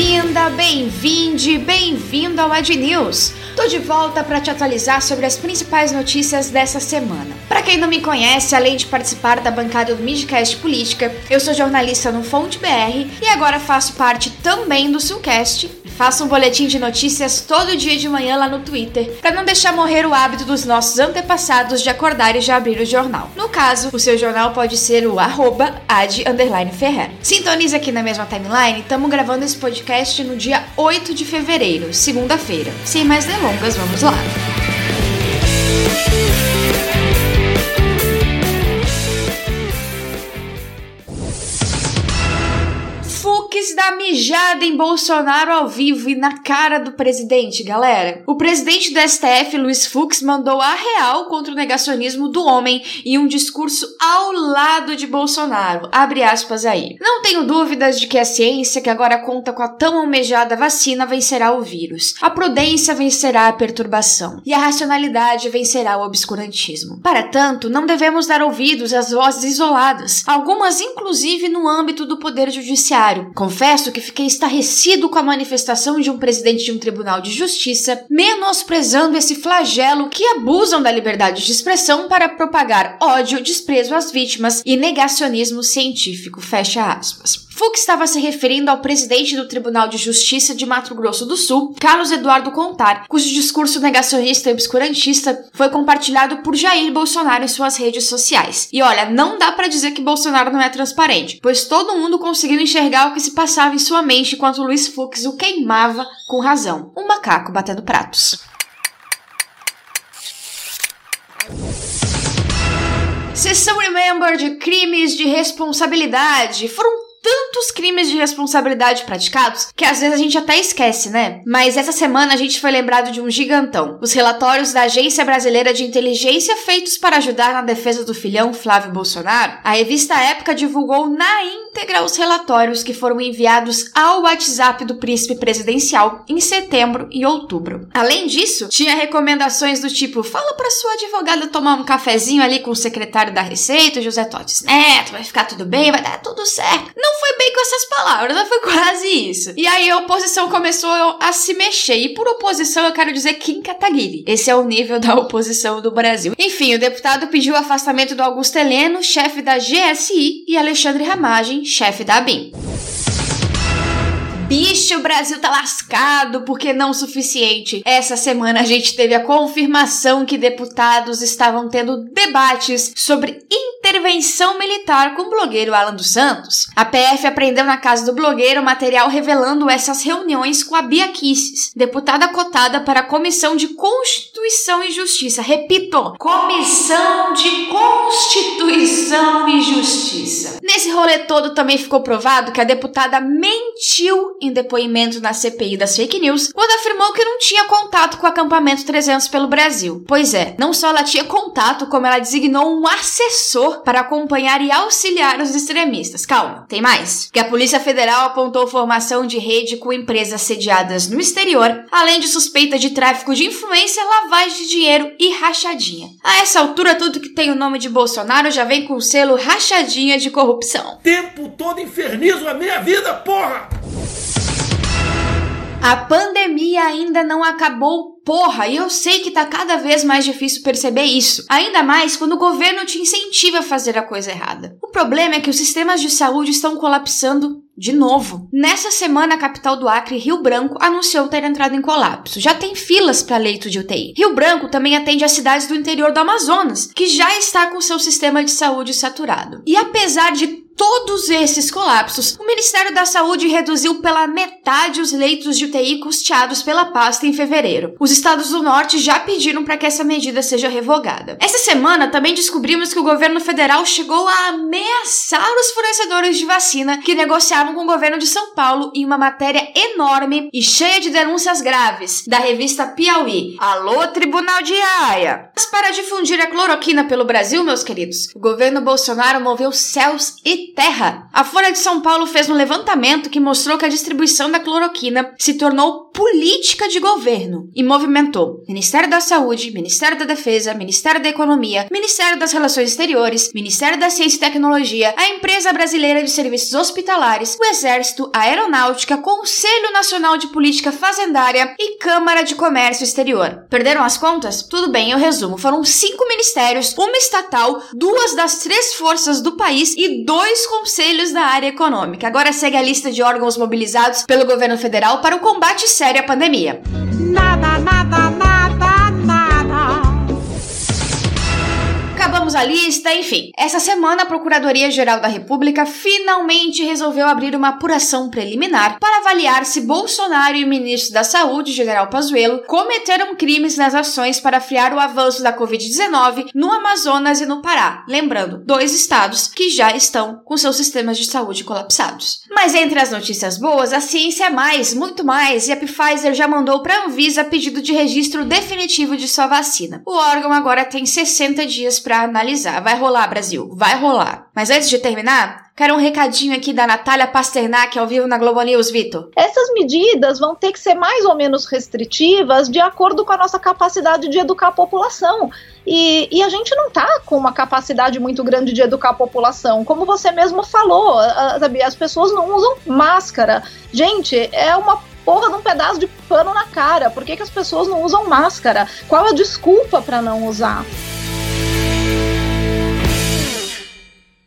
Bem-vinda, bem-vinde, bem-vindo ao Ad News. Tô de volta para te atualizar sobre as principais notícias dessa semana. Para quem não me conhece, além de participar da bancada do Midcast Política, eu sou jornalista no Fonte BR e agora faço parte também do Sulcast Faça um boletim de notícias todo dia de manhã lá no Twitter, para não deixar morrer o hábito dos nossos antepassados de acordar e já abrir o jornal. No caso, o seu jornal pode ser o arroba ad Ferrer. Sintonize aqui na mesma timeline, estamos gravando esse podcast no dia 8 de fevereiro, segunda-feira. Sem mais delongas, vamos lá. Fux dá mijada em Bolsonaro ao vivo e na cara do presidente, galera. O presidente do STF, Luiz Fux, mandou a real contra o negacionismo do homem em um discurso ao lado de Bolsonaro. Abre aspas aí. Não tenho dúvidas de que a ciência, que agora conta com a tão almejada vacina, vencerá o vírus. A prudência vencerá a perturbação. E a racionalidade vencerá o obscurantismo. Para tanto, não devemos dar ouvidos às vozes isoladas, algumas inclusive no âmbito do poder judiciário Confesso que fiquei estarrecido com a manifestação de um presidente de um tribunal de justiça menosprezando esse flagelo que abusam da liberdade de expressão para propagar ódio, desprezo às vítimas e negacionismo científico. Fecha aspas. Fux estava se referindo ao presidente do Tribunal de Justiça de Mato Grosso do Sul, Carlos Eduardo Contar, cujo discurso negacionista e obscurantista foi compartilhado por Jair Bolsonaro em suas redes sociais. E olha, não dá para dizer que Bolsonaro não é transparente, pois todo mundo conseguiu enxergar o que se passava em sua mente enquanto Luiz Fux o queimava com razão. Um macaco batendo pratos. Sessão Remember de crimes de responsabilidade foram tantos crimes de responsabilidade praticados que às vezes a gente até esquece, né? Mas essa semana a gente foi lembrado de um gigantão. Os relatórios da Agência Brasileira de Inteligência feitos para ajudar na defesa do filhão Flávio Bolsonaro, a revista Época divulgou na íntegra os relatórios que foram enviados ao WhatsApp do príncipe presidencial em setembro e outubro. Além disso, tinha recomendações do tipo: fala para sua advogada tomar um cafezinho ali com o secretário da Receita, José Totes Neto, vai ficar tudo bem, vai dar tudo certo. Não foi com essas palavras, mas foi quase isso. E aí a oposição começou a se mexer. E por oposição eu quero dizer Kim Kataguiri. Esse é o nível da oposição do Brasil. Enfim, o deputado pediu o afastamento do Augusto Heleno, chefe da GSI, e Alexandre Ramagem, chefe da ABIN. Bicho, o Brasil tá lascado porque não o suficiente. Essa semana a gente teve a confirmação que deputados estavam tendo debates sobre intervenção militar com o blogueiro Alan dos Santos. A PF apreendeu na casa do blogueiro material revelando essas reuniões com a Bia Kisses, deputada cotada para a Comissão de Constituição e Justiça. Repito, Comissão de Constituição e Justiça. Nesse rolê todo também ficou provado que a deputada mentiu em depoimento na CPI das fake news quando afirmou que não tinha contato com o acampamento 300 pelo Brasil. Pois é, não só ela tinha contato, como ela designou um assessor para acompanhar e auxiliar os extremistas. Calma, tem mais. Que a Polícia Federal apontou formação de rede com empresas sediadas no exterior, além de suspeita de tráfico de influência, de dinheiro e rachadinha. A essa altura, tudo que tem o nome de Bolsonaro já vem com o selo rachadinha de corrupção. Tempo todo infernizo a minha vida, porra! A pandemia ainda não acabou, porra, e eu sei que tá cada vez mais difícil perceber isso. Ainda mais quando o governo te incentiva a fazer a coisa errada. O problema é que os sistemas de saúde estão colapsando de novo. Nessa semana, a capital do Acre, Rio Branco, anunciou ter entrado em colapso. Já tem filas para leito de UTI. Rio Branco também atende as cidades do interior do Amazonas, que já está com seu sistema de saúde saturado. E apesar de todos esses colapsos, o Ministério da Saúde reduziu pela metade os leitos de UTI custeados pela pasta em fevereiro. Os estados do norte já pediram para que essa medida seja revogada. Essa semana também descobrimos que o governo federal chegou a ameaçar os fornecedores de vacina que negociavam com o governo de São Paulo em uma matéria enorme e cheia de denúncias graves da revista Piauí. Alô, Tribunal de Haia! Mas para difundir a cloroquina pelo Brasil, meus queridos, o governo Bolsonaro moveu céus e terra. A Folha de São Paulo fez um levantamento que mostrou que a distribuição da cloroquina se tornou política de governo e movimentou Ministério da Saúde, Ministério da Defesa, Ministério da Economia, Ministério das Relações Exteriores, Ministério da Ciência e Tecnologia, a Empresa Brasileira de Serviços Hospitalares, o Exército, a Aeronáutica, Conselho Nacional de Política Fazendária e Câmara de Comércio Exterior. Perderam as contas? Tudo bem, eu resumo. Foram cinco ministérios, uma estatal, duas das três forças do país e dois conselhos da área econômica. Agora segue a lista de órgãos mobilizados pelo governo federal para o combate sério à pandemia. Nada, nada, nada, Acabamos a lista, enfim. Essa semana, a Procuradoria-Geral da República finalmente resolveu abrir uma apuração preliminar para avaliar se Bolsonaro e o ministro da Saúde, General Pazuello, cometeram crimes nas ações para frear o avanço da Covid-19 no Amazonas e no Pará. Lembrando, dois estados que já estão com seus sistemas de saúde colapsados. Mas entre as notícias boas, a ciência é mais, muito mais, e a Pfizer já mandou para a Anvisa pedido de registro definitivo de sua vacina. O órgão agora tem 60 dias para para Vai rolar, Brasil, vai rolar. Mas antes de terminar, Quero um recadinho aqui da Natália Pasternak ao vivo na Globo News, Vitor. Essas medidas vão ter que ser mais ou menos restritivas de acordo com a nossa capacidade de educar a população. E, e a gente não está com uma capacidade muito grande de educar a população. Como você mesmo falou, as pessoas não usam máscara. Gente, é uma porra de um pedaço de pano na cara. Por que, que as pessoas não usam máscara? Qual a desculpa para não usar?